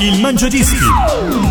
Il Mangiadischi.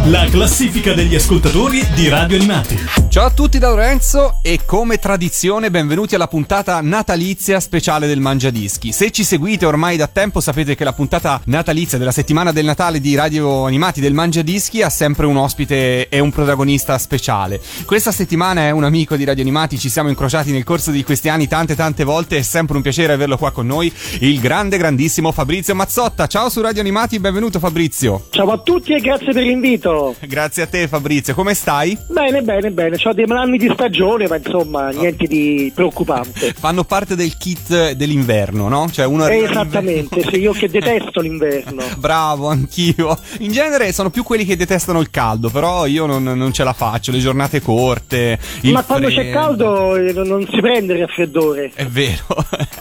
La classifica degli ascoltatori di Radio Animati. Ciao a tutti da Lorenzo e come tradizione benvenuti alla puntata natalizia speciale del Mangiadischi. Se ci seguite ormai da tempo sapete che la puntata natalizia della settimana del Natale di Radio Animati del Mangiadischi ha sempre un ospite e un protagonista speciale. Questa settimana è un amico di Radio Animati, ci siamo incrociati nel corso di questi anni tante tante volte, è sempre un piacere averlo qua con noi, il grande grandissimo Fabrizio Mazzotta. Ciao su Radio Animati, benvenuto Fabrizio. Ciao a tutti e grazie per l'invito. Grazie a te Fabrizio, come stai? Bene, bene, bene. Ho dei malanni di stagione, ma insomma, niente di preoccupante. Fanno parte del kit dell'inverno, no? Cioè uno Eh, esattamente, sì, io che detesto l'inverno. Bravo, anch'io. In genere sono più quelli che detestano il caldo, però io non, non ce la faccio. Le giornate corte. Ma quando c'è freddo. caldo eh, non- non si prende il raffreddore. È vero.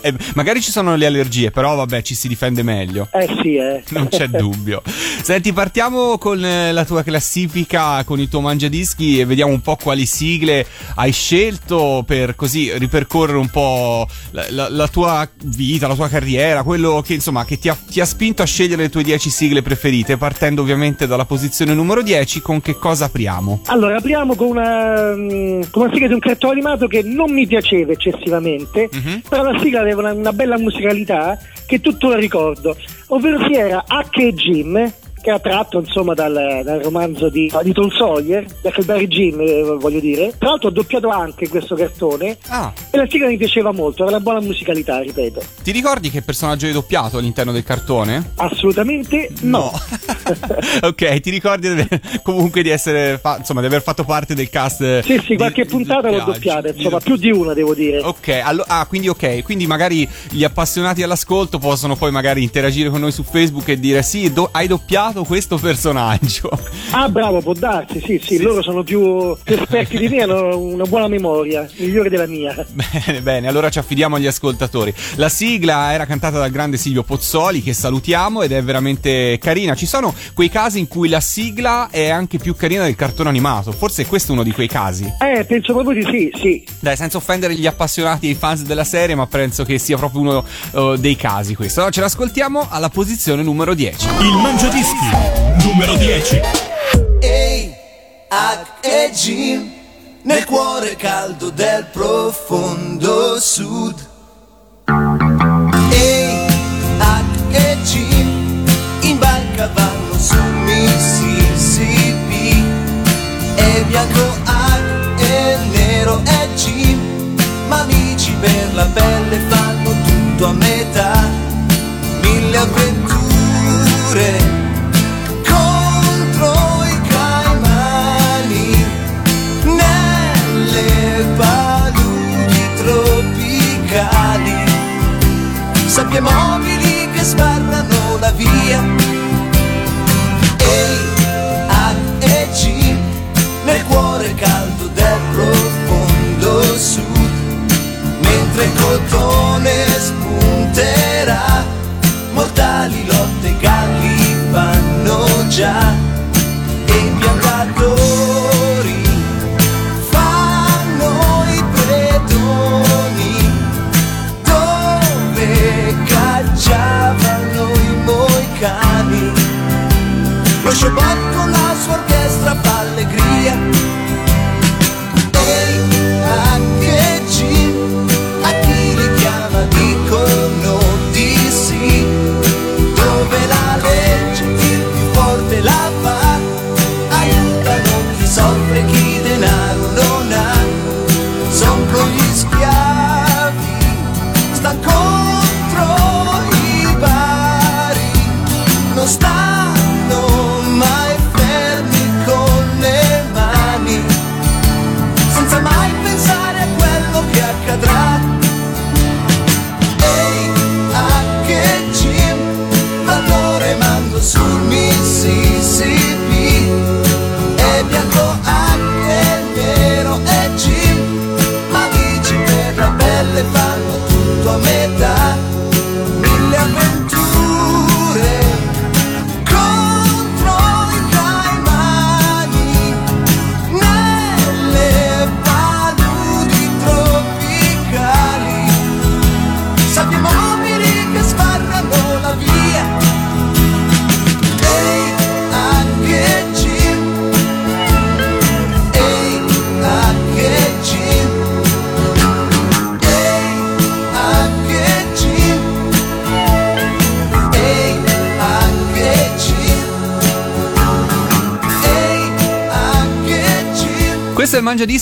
Eh, Magari ci sono le allergie, però vabbè, ci si difende meglio. Eh sì, eh. Non c'è dubbio. Senti, partiamo con eh, la tua classifica, con il tuo mangiadischi e vediamo un po' quali sigle hai scelto per così ripercorrere un po' la, la- la tua vita, la tua carriera, quello che insomma che ti ha, ti ha spinto a scegliere le tue 10 sigle preferite, partendo ovviamente dalla posizione numero 10, con che cosa apriamo? Allora, apriamo con una, mm, con una sigla di un cartone animato che non mi piaceva eccessivamente, Mhm. però la sigla aveva una, una bella musicalità che tuttora ricordo, ovvero si era H e Jim, che era tratto insomma dal, dal romanzo di, di Tom Sawyer, da Huckleberry Jim eh, voglio dire. Tra l'altro ho doppiato anche questo cartone Ah, e la sigla mi piaceva molto, aveva una buona musicalità, ripeto. ti ricordi che personaggio hai doppiato all'interno del cartone? Assolutamente no. ok, ti ricordi di- comunque di essere fa- insomma di aver fatto parte del cast Sì, sì, qualche di puntata l'ho doppiata, insomma, più di una devo dire. Ok, allo- ah, quindi ok, quindi magari gli appassionati all'ascolto possono poi magari interagire con noi su Facebook e dire sì, do- hai doppiato questo personaggio. Ah, bravo, può darsi, sì, sì, loro sono più, più esperti di me, hanno una buona memoria, migliore della mia. bene, bene, allora ci affidiamo agli ascoltatori. La sigla era cantata dal grande Silvio Pozzoli, che salutiamo ed è veramente carina. Ci sono quei casi in cui la sigla è anche più carina del cartone animato, forse questo è uno di quei casi. Eh, penso proprio di sì, sì. Dai, senza offendere gli appassionati e i fans della serie, ma penso che sia proprio uno eh, dei casi questo. Allora ce l'ascoltiamo alla posizione numero 10. Il Mangiadischi. Numero 10. Ehi, H e G, nel cuore caldo del profondo sud. Bianco H e nero è G, ma amici per la pelle fanno tutto a metà. Mille avventure contro i caimani nelle paludi tropicali sabbie mobili che sbarrano la via cuore caldo del profondo sud mentre cotone spunterà. Mortali lotte galli fanno già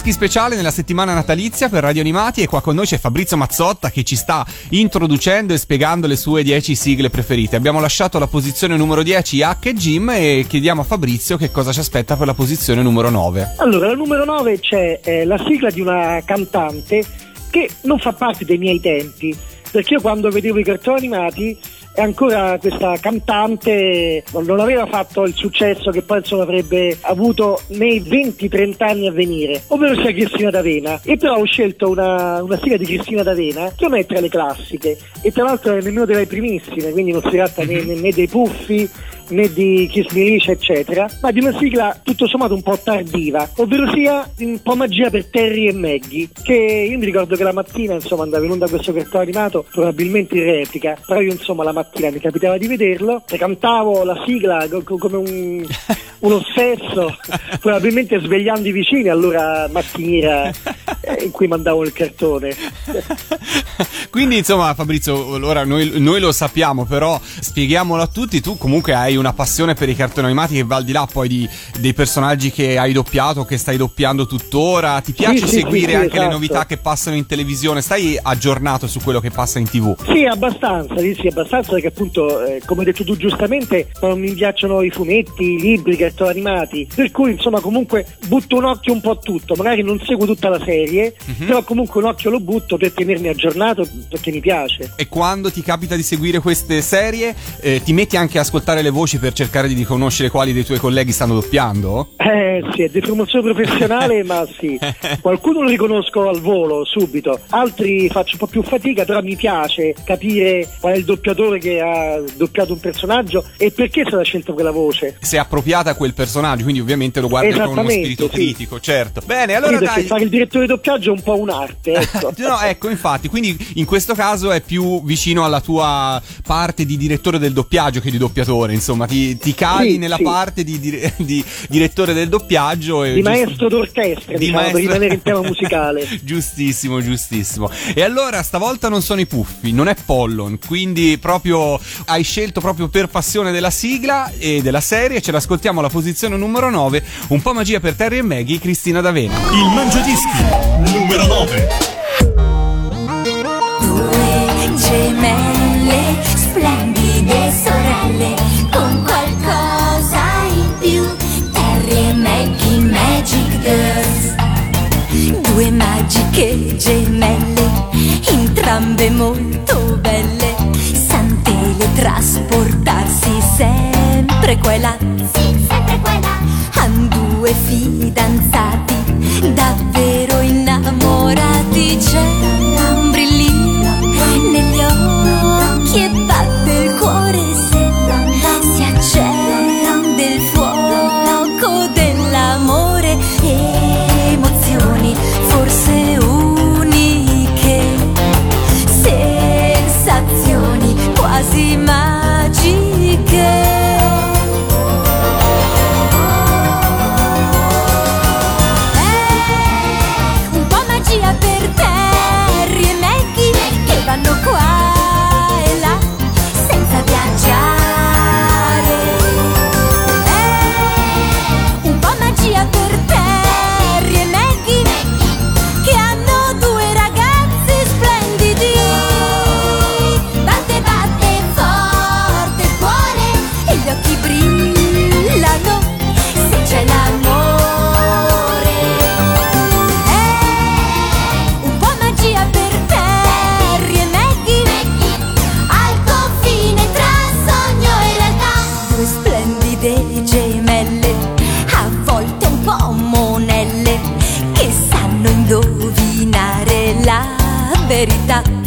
Dischi speciale nella settimana natalizia per Radio Animati e qua con noi c'è Fabrizio Mazzotta che ci sta introducendo e spiegando le sue 10 sigle preferite. Abbiamo lasciato la posizione numero 10 H e Jim e chiediamo a Fabrizio che cosa ci aspetta per la posizione numero 9. Allora, al numero 9 c'è eh, la sigla di una cantante che non fa parte dei miei tempi, perché io quando vedevo i cartoni animati e ancora questa cantante non aveva fatto il successo che poi insomma avrebbe avuto nei 20-30 anni a venire, ovvero sia Cristina D'Avena. E però ho scelto una, una sigla di Cristina D'Avena che non è tra le classiche e tra l'altro è nemmeno delle primissime, quindi non si tratta né, né, dei puffi né di Kiss Rich, eccetera, ma di una sigla tutto sommato un po' tardiva, ovvero sia un po' magia per Terry e Maggie, che io mi ricordo che la mattina insomma andava in onda questo cartone animato, probabilmente in replica, però io insomma la mattina mi capitava di vederlo, e cantavo la sigla co- come un, un ossesso, probabilmente svegliando i vicini all'ora mattiniera eh, in cui mandavo il cartone. Quindi insomma Fabrizio, ora noi, noi lo sappiamo, però spieghiamolo a tutti, tu comunque hai una passione per i cartoni animati che va al di là poi di, dei personaggi che hai doppiato, che stai doppiando tuttora, ti piace sì, seguire sì, anche esatto. le novità che passano in televisione, stai aggiornato su quello che passa in tv? Sì, abbastanza, sì, sì, abbastanza perché appunto, eh, come hai detto tu giustamente, non mi piacciono i fumetti, i libri, i cartoni animati, per cui insomma comunque butto un occhio un po' a tutto, magari non seguo tutta la serie, però comunque un occhio lo butto per tenermi aggiornato perché mi piace. E quando ti capita di seguire queste serie, eh, ti metti anche a ascoltare le voci per cercare di riconoscere quali dei tuoi colleghi stanno doppiando? Eh sì, è deformazione professionale, ma sì. Qualcuno lo riconosco al volo, subito. Altri faccio un po' più fatica, però mi piace capire qual è il doppiatore che ha doppiato un personaggio e perché è stata scelta quella voce. Se è appropriata a quel personaggio, quindi ovviamente lo guardi con uno spirito sì. critico, certo. Bene, allora Sì, dai. fare il direttore di doppiaggio è un po' un'arte, ecco. No, ecco, infatti, quindi in questo caso è più vicino alla tua parte di direttore del doppiaggio che di doppiatore, insomma, ti, ti cali Sì, nella sì. parte di, di- di direttore del doppiaggio e Di giusto- maestro d'orchestra, di diciamo, maestro- per rimanere in tema musicale. giustissimo, giustissimo. E allora stavolta non sono i puffi, non è Pollon, quindi proprio hai scelto proprio per passione della sigla e della serie, ce l'ascoltiamo alla posizione numero 9, un po' magia per Terry e Maggie, Cristina D'Avena. Il Mangiadischi numero 9. Due gemelle, splendide sorelle, Due magiche gemelle, entrambe molto belle. San teletrasportarsi sempre qua e là. Sì, sempre qua e là. Han due fidanzati, davvero innamorati. C'è verità.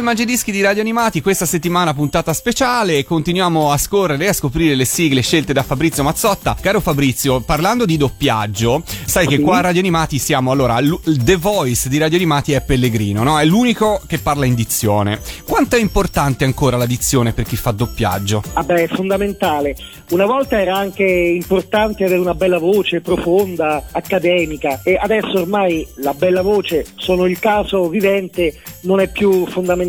Il Mangiadischi di Radio Animati, questa settimana puntata speciale, continuiamo a scorrere e a scoprire le sigle scelte da Fabrizio Mazzotta. Caro Fabrizio, parlando di doppiaggio, sai che qua a Radio Animati siamo, allora, The Voice di Radio Animati è Pellegrino, no? È l'unico che parla in dizione. Quanto è importante ancora la dizione per chi fa doppiaggio? Vabbè, è fondamentale. Una volta era anche importante avere una bella voce profonda, accademica e adesso ormai la bella voce, sono il caso vivente, non è più fondamentale,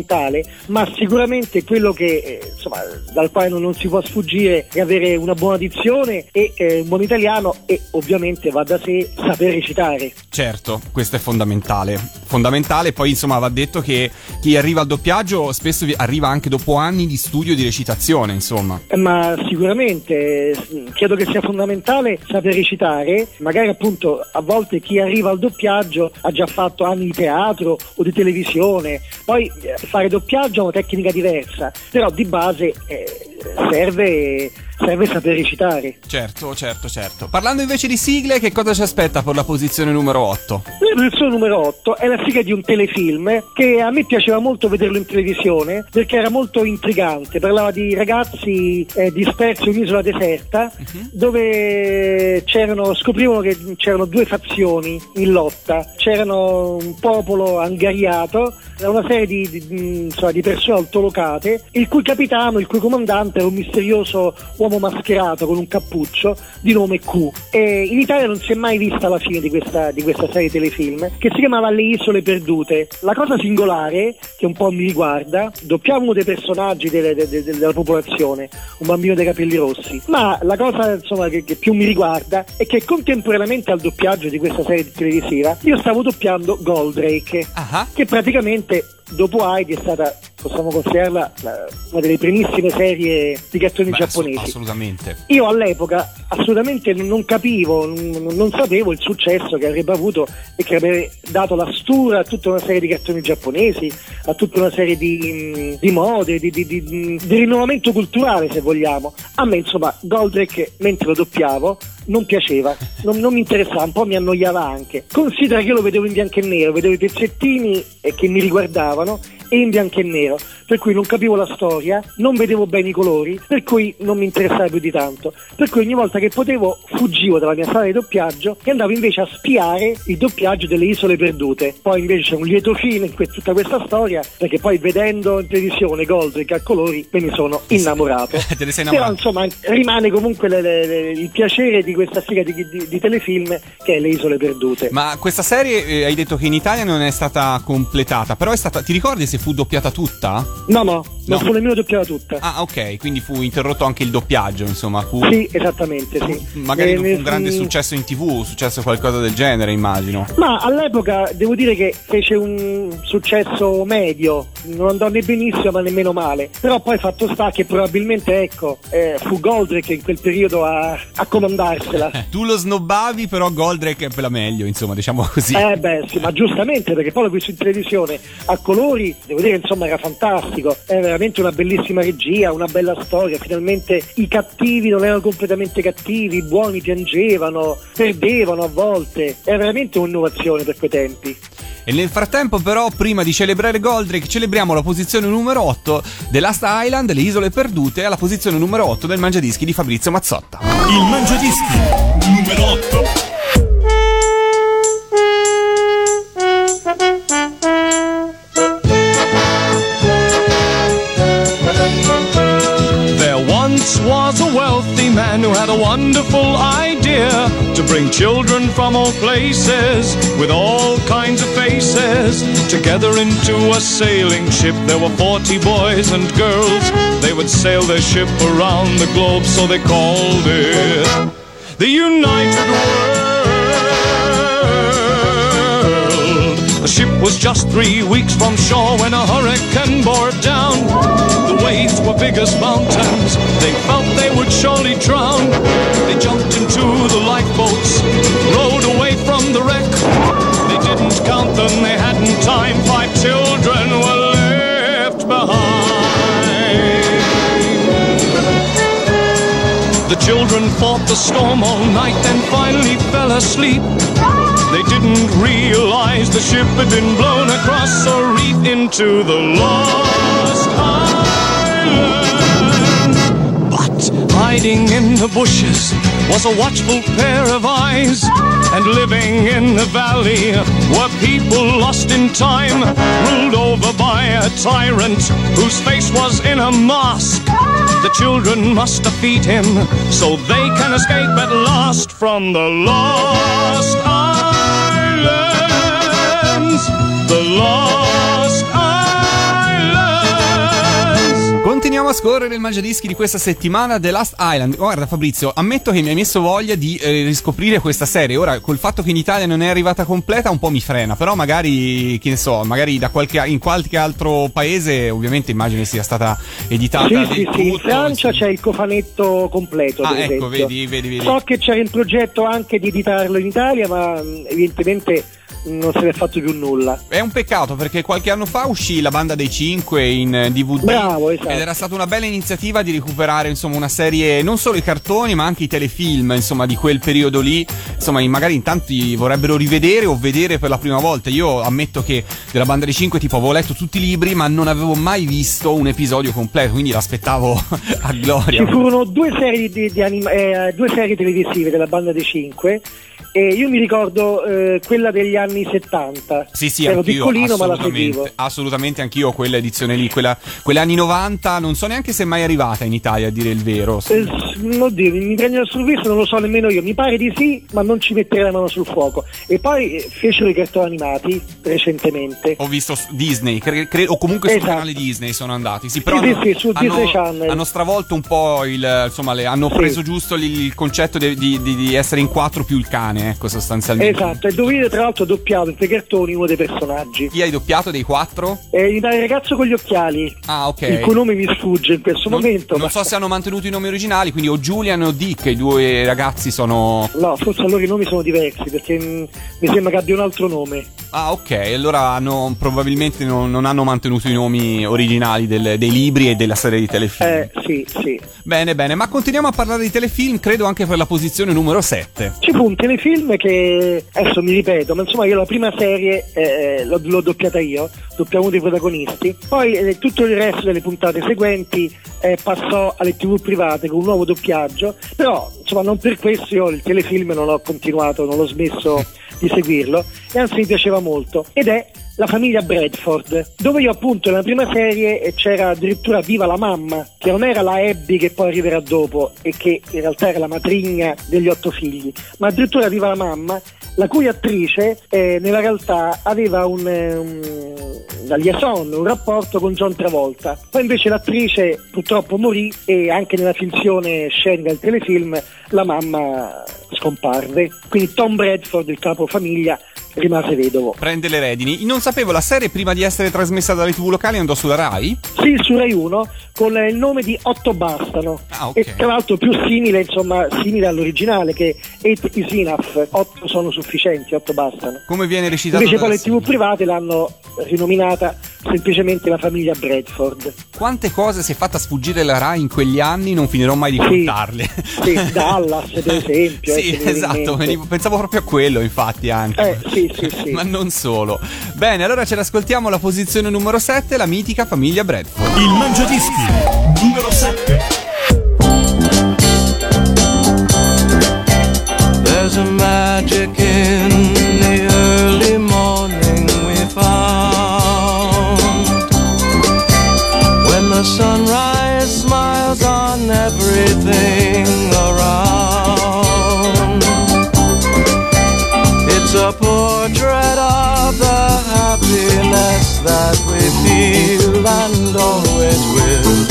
ma sicuramente quello che eh, insomma, dal quale non, non si può sfuggire è avere una buona dizione e eh, un buon italiano e ovviamente va da sé saper recitare. Certo, questo è fondamentale. Fondamentale, poi insomma va detto che chi arriva al doppiaggio spesso arriva anche dopo anni di studio di recitazione, insomma. Eh, Ma sicuramente eh, credo che sia fondamentale saper recitare, magari appunto a volte chi arriva al doppiaggio ha già fatto anni di teatro o di televisione, poi eh, fare doppiaggio è una tecnica diversa, però di base eh, serve, serve saper recitare. Certo, certo, certo. Parlando invece di sigle, che cosa ci aspetta per la posizione numero 8? La posizione numero 8 è la sigla di un telefilm che a me piaceva molto vederlo in televisione perché era molto intrigante, parlava di ragazzi eh, dispersi in un'isola deserta dove c'erano, scoprivano che c'erano due fazioni in lotta, c'erano un popolo angariato, da una serie di, di- di- insomma, di persone altolocate, il cui capitano, il cui comandante era un misterioso uomo mascherato con un cappuccio di nome Q. E in Italia non si è mai vista la fine di questa, di questa serie telefilm che si chiamava Le Isole Perdute. La cosa singolare, che un po' mi riguarda, doppiamo uno dei personaggi delle- de- de- della popolazione, un bambino dai capelli rossi, ma la cosa insomma, che, che più mi riguarda è che contemporaneamente al doppiaggio di questa serie televisiva io stavo doppiando Goldrake Ah, che praticamente dopo Heidi è stata, possiamo considerarla, la- una delle primissime serie di cartoni beh, giapponesi. ass- assolutamente. Io all'epoca assolutamente non- capivo, non, sapevo il successo che avrebbe avuto e che avrebbe dato la stura a tutta una serie di cartoni giapponesi, a tutta una serie di, di mode, di, di- di- di rinnovamento culturale se vogliamo. A me insomma Goldrake mentre lo doppiavo non piaceva, non, non mi interessava, un po' mi annoiava anche. Considera che io lo vedevo in bianco e nero, vedevo i pezzettini che mi riguardavano e in bianco e nero, per cui non capivo la storia, non vedevo bene i colori, per cui non mi interessava più di tanto. Per cui ogni volta che potevo fuggivo dalla mia sala di doppiaggio e andavo invece a spiare il doppiaggio delle isole perdute. Poi invece c'è un lieto fine in que- tutta questa storia, perché poi vedendo in televisione Goldrick a colori me ne sono innamorato. Te ne sei Però innamorato. insomma rimane comunque le- le- le- il piacere di questa sigla di, di- di telefilm che è Le Isole Perdute. Ma questa serie eh, hai detto che in Italia non è stata completata, però è stata. Ti ricordi se fu doppiata tutta? No, no, non No. fu nemmeno doppiata tutta. Ah, ok, quindi fu interrotto anche il doppiaggio, insomma. Fu, Sì, esattamente, sì. Magari Eh, non fu un grande mm, successo in tv, successo qualcosa del genere, immagino. Ma all'epoca devo dire che fece un successo medio, non andò né benissimo ma nemmeno male. Però poi fatto sta che probabilmente ecco, eh, fu Goldrick in quel periodo a, a comandarsela. Tu lo snobbavi, però Goldrake è per la meglio, insomma, diciamo così. Eh beh sì, ma giustamente perché poi l'ho visto in televisione a colori, devo dire insomma era fantastico, è veramente una bellissima regia, una bella storia, finalmente i cattivi non erano completamente cattivi, i buoni piangevano, perdevano a volte, è veramente un'innovazione per quei tempi. E nel frattempo, però, prima di celebrare Goldrake, celebriamo la posizione numero 8 The Last Island, le isole perdute, alla posizione numero 8 del Mangiadischi di Fabrizio Mazzotta. Il Mangiadischi numero 8. Once was a wealthy man who had a wonderful idea to bring children from all places with all kinds of faces together into a sailing ship. There were 40 boys and girls. They would sail their ship around the globe, so they called it the United World. The ship was just three weeks from shore when a hurricane bore down. The waves were big as mountains. They felt they would surely drown. They jumped into the lifeboats, rowed away from the wreck. They didn't count them, they hadn't time. Five children were left behind. The children fought the storm all night, then finally fell asleep. They didn't realize the ship had been blown across a reef into the lost island. But hiding in the bushes was a watchful pair of eyes. And living in the valley were people lost in time, ruled over by a tyrant whose face was in a mask. The children must defeat him so they can escape at last from the lost islands. The lost Continuiamo a scorrere il mangiadischi di questa settimana, The Last Island. Guarda Fabrizio, ammetto che mi hai messo voglia di eh, riscoprire questa serie. Ora, col fatto che in Italia non è arrivata completa, un po' mi frena. Però magari, che ne so, magari da qualche, in qualche altro paese, ovviamente immagino sia stata editata. Sì, sì, sì, in tutto, Francia c'è il cofanetto completo. Ah, ecco, vedi, vedi, vedi. So che c'era il progetto anche di editarlo in Italia, ma mh, evidentemente non se ne è fatto più nulla. È un peccato perché qualche anno fa uscì la banda dei 5 in eh, DVD Bravo, esatto. ed era stata una bella iniziativa di recuperare insomma una serie non solo i cartoni ma anche i telefilm insomma di quel periodo lì insomma in- magari in tanti vorrebbero rivedere o vedere per la prima volta io ammetto che della banda dei 5 tipo avevo letto tutti i libri ma non avevo mai visto un episodio completo quindi l'aspettavo a gloria Ci furono due serie, di, di anima- eh, due serie televisive della banda dei 5 e io mi ricordo eh, quella degli anni 70. Sì, sì, Ero anch'io, piccolino ma la seguivo. assolutamente, anch'io quella edizione lì, quella, quelle anni 90, non so neanche se è mai arrivata in Italia a dire il vero. Eh, oddio, mi prende la sorpresa, non lo so nemmeno io. Mi pare di sì, ma non ci metterei la mano sul fuoco. E poi eh, fecero i cartoni animati recentemente. Ho visto Disney, cre- cre- o comunque sul Esatto. canale Disney sono andati. Sì, però Sì, sì, hanno, sì, su hanno- Disney Channel. hanno stravolto un po' il. insomma, le- hanno Sì. preso giusto il, il concetto di, di- di essere in quattro più il cane, ecco, sostanzialmente. Esatto, e dove io tra l'altro ho doppiato in quei cartoni uno dei personaggi. Chi hai doppiato dei quattro? Eh, il ragazzo con gli occhiali, Ah, ok. il cui nome mi sfugge in questo Non, momento. non ma- so se hanno mantenuto i nomi originali, quindi o Julian o Dick, i due ragazzi sono. No, forse allora i nomi sono diversi perché mm, mi sembra che abbia un altro nome. Ah, ok, allora hanno, probabilmente non, non hanno mantenuto i nomi originali del- dei libri e della serie di telefilm. Eh, sì, sì. Bene, bene, ma continuiamo a parlare di telefilm, credo anche per la posizione numero 7. Ci fu un telefilm che adesso mi ripeto, ma insomma io la prima serie eh, l'ho, l'ho doppiata io, doppiamo dei protagonisti, poi eh, tutto il resto delle puntate seguenti eh, passò alle tv private con un nuovo doppiaggio, però insomma non per questo io il telefilm non ho continuato, non ho smesso di seguirlo e anzi mi piaceva molto. Ed è la famiglia Bradford, dove io appunto nella prima serie c'era addirittura viva la mamma, che non era la Abby che poi arriverà dopo e che in realtà era la matrigna degli otto figli, ma addirittura viva la mamma, la cui attrice eh, nella realtà aveva un, un, una liaison, un rapporto con John Travolta. Poi invece l'attrice purtroppo morì e anche nella finzione scenica del telefilm la mamma scomparve. Quindi Tom Bradford, il capofamiglia, rimase vedovo. Prende le redini. Non sapevo, la serie prima di essere trasmessa dalle tv locali andò sulla Rai? Sì, su Rai 1 con il nome di Otto Bastano. Ah, ok. E tra l'altro più simile, insomma, simile all'originale che Eight is enough. Otto sono sufficienti, otto bastano. Come viene recitato? Invece poi le tv private l'hanno rinominata semplicemente la famiglia Bradford. Quante cose si è fatta sfuggire la Rai in quegli anni, non finirò mai di Sì. contarle. Sì, Dallas per esempio. sì, eh, esatto, pensavo proprio a quello, infatti, anche. Eh, sì, sì, sì. Ma non solo. Bene, allora ce l'ascoltiamo alla posizione numero 7, la mitica famiglia Bradford. Il Mangiadischi numero 7. There's a magic in portrait of the happiness that we feel and always will.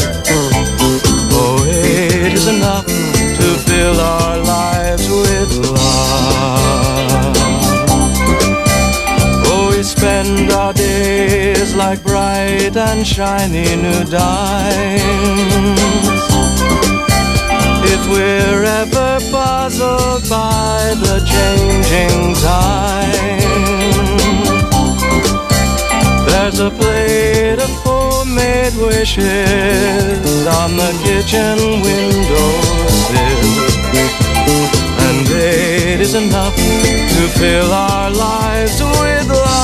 Oh, it is enough to fill our lives with love. Oh, we spend our days like bright and shiny new dimes. If we're ever puzzled by the changing time, there's a plate of homemade wishes on the kitchen windowsill. And it is enough to to fill our lives with love.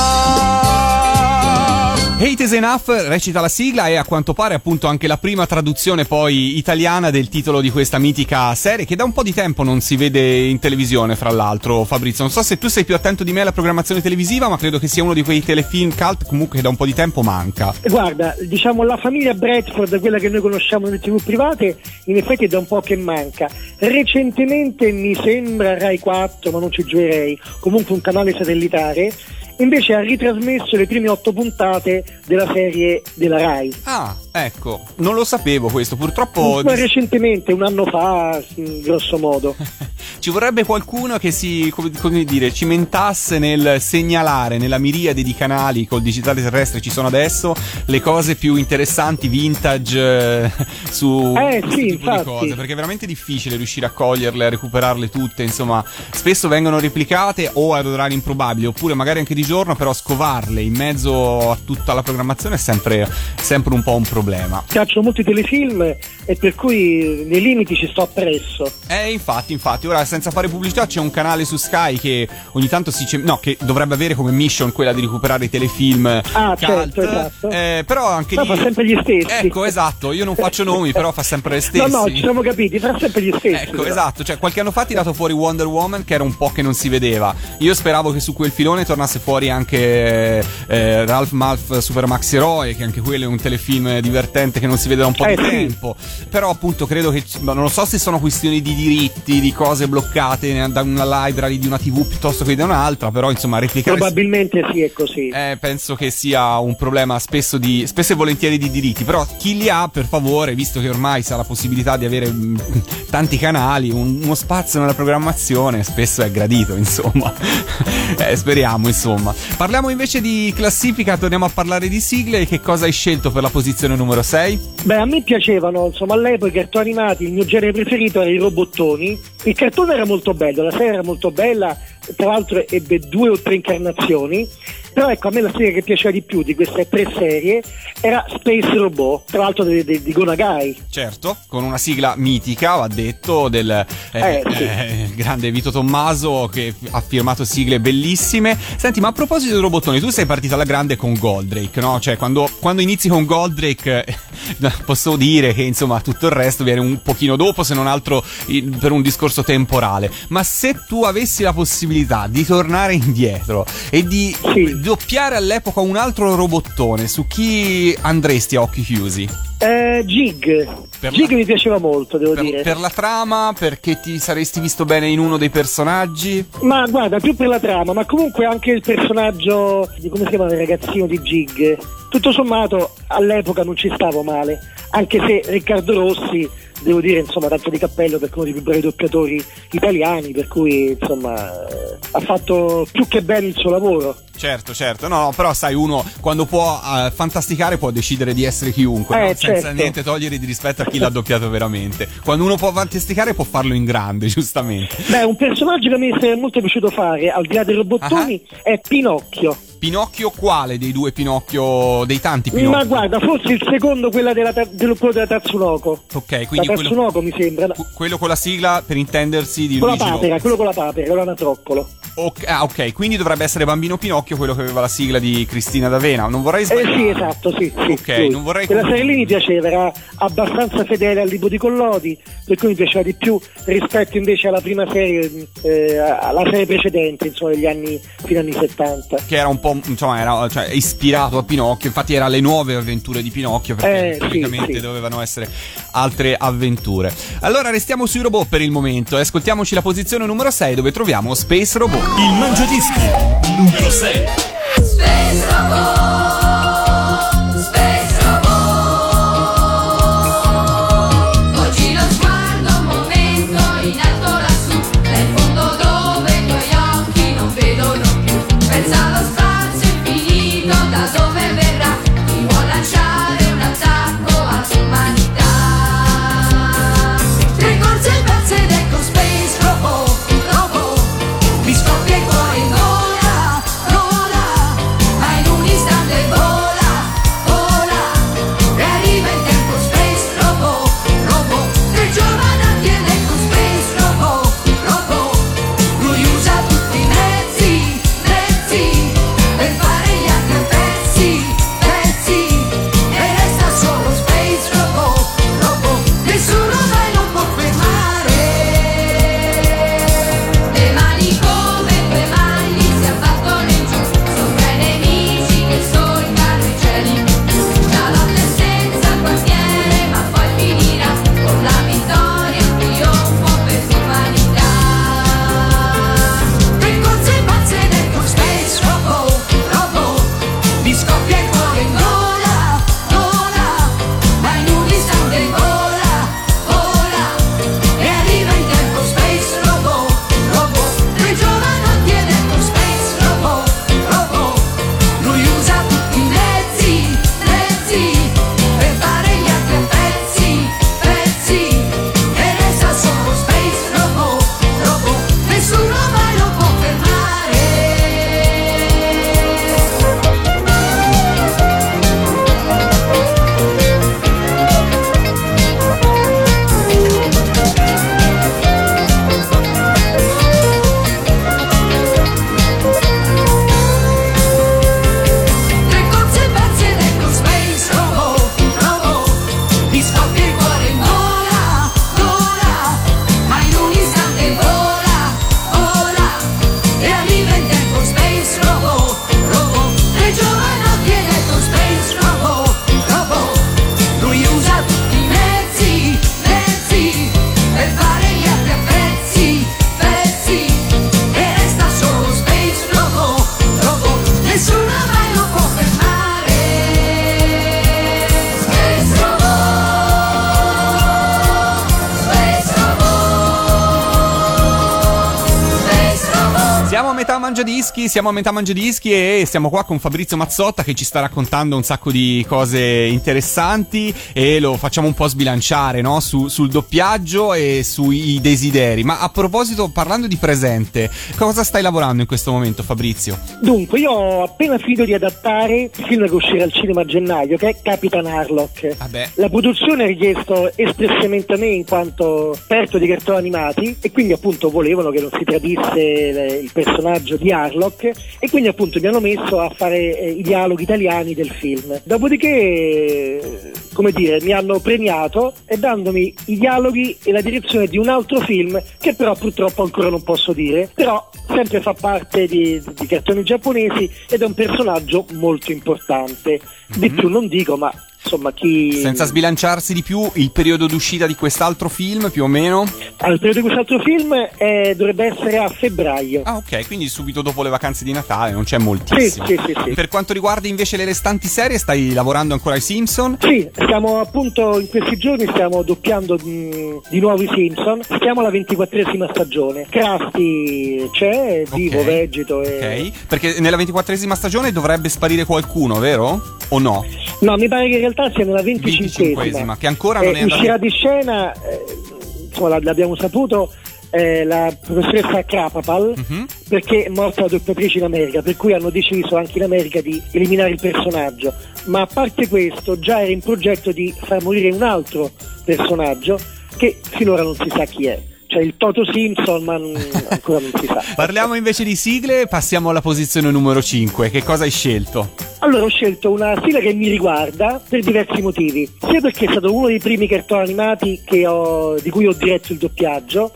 Hate is Enough recita la sigla e a quanto pare appunto anche la prima traduzione poi italiana del titolo di questa mitica serie che da un po' di tempo non si vede in televisione fra l'altro Fabrizio non so se tu sei più attento di me alla programmazione televisiva ma credo che sia uno di quei telefilm cult comunque che da un po' di tempo manca Guarda, diciamo la famiglia Bradford, quella che noi conosciamo nelle tv private, in effetti è da un po' che manca. Recentemente mi sembra Rai 4, ma non ci giocherei, comunque un canale satellitare, invece ha ritrasmesso le prime otto puntate della serie della Rai. ah ecco non lo sapevo questo purtroppo Ma recentemente, un anno fa, grosso modo. ci vorrebbe qualcuno che si come, come dire cimentasse nel segnalare nella miriade di canali col digitale terrestre ci sono adesso le cose più interessanti vintage eh, su Eh, sì, tipo infatti. di cose perché è veramente difficile riuscire a coglierle a recuperarle tutte insomma spesso vengono replicate o ad orari improbabili oppure magari anche di giorno però scovarle in mezzo a tutta la programmazione è sempre, sempre un po' un problema Piacciono molti telefilm e per cui nei limiti ci sto appresso. Eh, infatti, infatti, ora senza fare pubblicità c'è un canale su Sky che ogni tanto si dice, no, che dovrebbe avere come mission quella di recuperare i telefilm Ah, cult, certo, esatto. eh, però anche No, lì... fa sempre gli stessi. Ecco, esatto, io non faccio nomi, però fa sempre le stessi. No, no, ci siamo capiti, fa sempre gli stessi. Ecco, però. esatto, cioè qualche anno fa ha tirato fuori Wonder Woman che era un po' che non si vedeva. Io speravo che su quel filone tornasse fuori anche eh, Ralph Malf Super Max Eroe, che anche quello è un telefilm divertente che non si vede da un po' Eh, di sì. tempo. Però appunto credo che non lo so se sono questioni di diritti, di cose bloccate da una library di una TV piuttosto che da un'altra, però insomma replicare Probabilmente sì, è così. eh, penso che sia un problema spesso, di, spesso e volentieri di diritti, però chi li ha per favore, visto che ormai si ha la possibilità di avere mm, tanti canali, un- uno spazio nella programmazione spesso è gradito, insomma. Eh, speriamo, insomma. Parliamo invece di classifica, torniamo a parlare di sigle, che cosa hai scelto per la posizione numero 6? Beh, a me piacevano, insomma, all'epoca i cartoni animati, il mio genere preferito era i robottoni. Il cartone era molto bello, la serie era molto bella, tra l'altro ebbe due o tre incarnazioni. Però ecco, a me la serie che piaceva di più di queste tre serie era Space Robot, tra l'altro di, di, di Gonagai. Certo, con una sigla mitica, va detto, del eh, Eh, sì. eh, grande Vito Tommaso che ha firmato sigle bellissime. Senti, ma a proposito di robottoni, tu sei partito alla grande con Goldrake, no? Cioè, quando, quando inizi con Goldrake, eh, posso dire che insomma tutto il resto viene un pochino dopo, se non altro per un discorso temporale. Ma se tu avessi la possibilità di tornare indietro e di Sì. doppiare all'epoca un altro robottone, su chi andresti a occhi chiusi? Eh, Jig. Per Jig la- mi piaceva molto, devo Per, dire. per la trama, perché ti saresti visto bene in uno dei personaggi? Ma guarda, più per la trama, ma comunque anche il personaggio di come si chiama il ragazzino di Jig. Tutto sommato all'epoca non ci stavo male, anche se Riccardo Rossi, devo dire, insomma, tanto di cappello perché uno dei più bravi doppiatori italiani, per cui insomma eh, ha fatto più che bene il suo lavoro. Certo, certo, no, no, però sai, uno quando può eh, fantasticare può decidere di essere chiunque, Eh, no? senza certo. niente togliere di rispetto a chi l'ha doppiato veramente. Quando uno può fantasticare può farlo in grande, giustamente. Beh, un personaggio che me è molto piaciuto fare, al di là dei robottoni, è Pinocchio. Pinocchio quale dei due Pinocchio, dei tanti Pinocchio? Ma guarda, forse il secondo, quella della, ta- dello- quello della Tatsunoko. Ok, quindi la quello, Tatsunoko mi sembra. que- quello con la sigla per intendersi di Con la Luigi papera, Lopez. quello con la papera, con l'anatroccolo. Ok, ah, ok, quindi dovrebbe essere Bambino Pinocchio quello che aveva la sigla di Cristina D'Avena. Non vorrei Eh sbagliare. sì, esatto, sì. sì Ok, lui. non vorrei Quella serie lì mi piaceva, era abbastanza fedele al libro di Collodi, per cui mi piaceva di più rispetto invece alla prima serie, eh, alla serie precedente, insomma, degli anni, fino agli anni 70. che era un po' insomma era cioè, ispirato a Pinocchio infatti era le nuove avventure di Pinocchio perché Eh, sì, praticamente sì. dovevano essere altre avventure allora restiamo sui robot per il momento e ascoltiamoci la posizione numero 6 dove troviamo Space Robot Il Mangiadischi numero 6. Space Robot, mangiadischi, siamo a metà mangiadischi e siamo qua con Fabrizio Mazzotta che ci sta raccontando un sacco di cose interessanti e lo facciamo un po' sbilanciare no? Su- sul doppiaggio e sui desideri. Ma a proposito, parlando di presente, cosa stai lavorando in questo momento Fabrizio? Dunque, io ho appena finito di adattare il film che uscirà al cinema a gennaio, che è Capitan Harlock. Vabbè. La produzione ha richiesto espressamente a me in quanto esperto di cartoni animati e quindi appunto volevano che non si tradisse il personaggio di Harlock e quindi appunto mi hanno messo a fare eh, i dialoghi italiani del film. Dopodiché, come dire, mi hanno premiato e dandomi i dialoghi e la direzione di un altro film che però purtroppo ancora non posso dire, però sempre fa parte di, di cartoni giapponesi ed è un personaggio molto importante. Di più non dico, ma insomma chi... Senza sbilanciarsi di più, il periodo d'uscita di quest'altro film più o meno? Al periodo di quest'altro film eh, dovrebbe essere a febbraio. Ah ok, quindi subito dopo le vacanze di Natale, non c'è moltissimo. Sì, sì, sì, sì. Per quanto riguarda invece le restanti serie, stai lavorando ancora ai Simpson? Sì, stiamo appunto in questi giorni stiamo doppiando mh, di nuovo i Simpson. Siamo alla ventiquattresima stagione. Krusty c'è, è vivo, Ok. vegeto e... Ok, perché nella ventiquattresima stagione dovrebbe sparire qualcuno, vero? O no? No, mi pare che in realtà sia nella venticinquesima. 25esima, che ancora non è andata- Uscirà di scena, eh, insomma l'ab- l'abbiamo saputo, eh, la professoressa Krapapal, Mhm. perché è morta la doppiatrice in America, per cui hanno deciso anche in America di eliminare il personaggio. Ma a parte questo, già era in progetto di far morire un altro personaggio che finora non si sa chi è. Cioè il Toto Simpson, ma ancora non si sa. Parliamo invece di sigle, passiamo alla posizione numero 5. Che cosa hai scelto? Allora ho scelto una sigla che mi riguarda per diversi motivi, sia perché è stato uno dei primi cartoni animati che ho- di cui ho diretto il doppiaggio,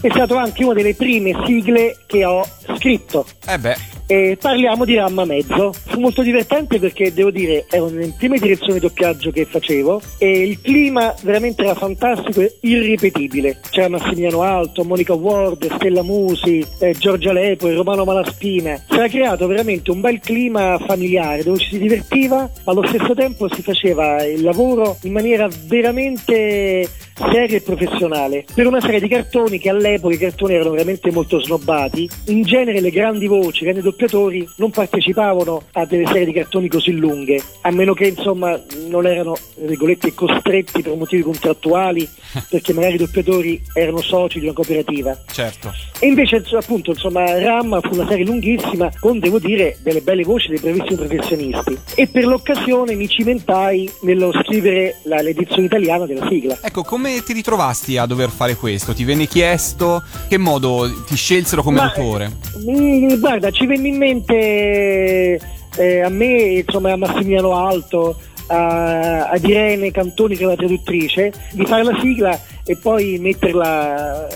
è stato anche una delle prime sigle che ho scritto. Eh beh, E parliamo di Ramma Mezzo. Fu molto divertente perché devo dire, ero nelle prime direzioni di doppiaggio che facevo e il clima veramente era fantastico e irripetibile. C'era Massimiliano Alto, Monica Ward, Stella Musi, eh, Giorgia Lepo Romano Malaspina. Si era creato veramente un bel clima familiare dove ci si divertiva, ma allo stesso tempo si faceva il lavoro in maniera veramente seria e professionale. Per una serie di cartoni che all'epoca i cartoni erano veramente molto snobbati, in genere le grandi voci, i grandi doppiatori non partecipavano a delle serie di cartoni così lunghe, a meno che insomma non erano, tra virgolette, costretti per motivi contrattuali, perché magari i doppiatori erano soci di una cooperativa. certo. E invece appunto insomma Ram fu una serie lunghissima con devo dire delle belle voci dei bravissimi professionisti e per l'occasione mi cimentai nello scrivere la- l'edizione italiana della sigla. Ecco, come ti ritrovasti a dover fare questo? Ti venne chiesto? Che modo ti scelsero come Ma, autore? Mi- guarda, ci venne in mente eh, a me, insomma, a Massimiliano Alto, a, ad Irene Cantoni, che è la traduttrice, di fare la sigla e poi metterla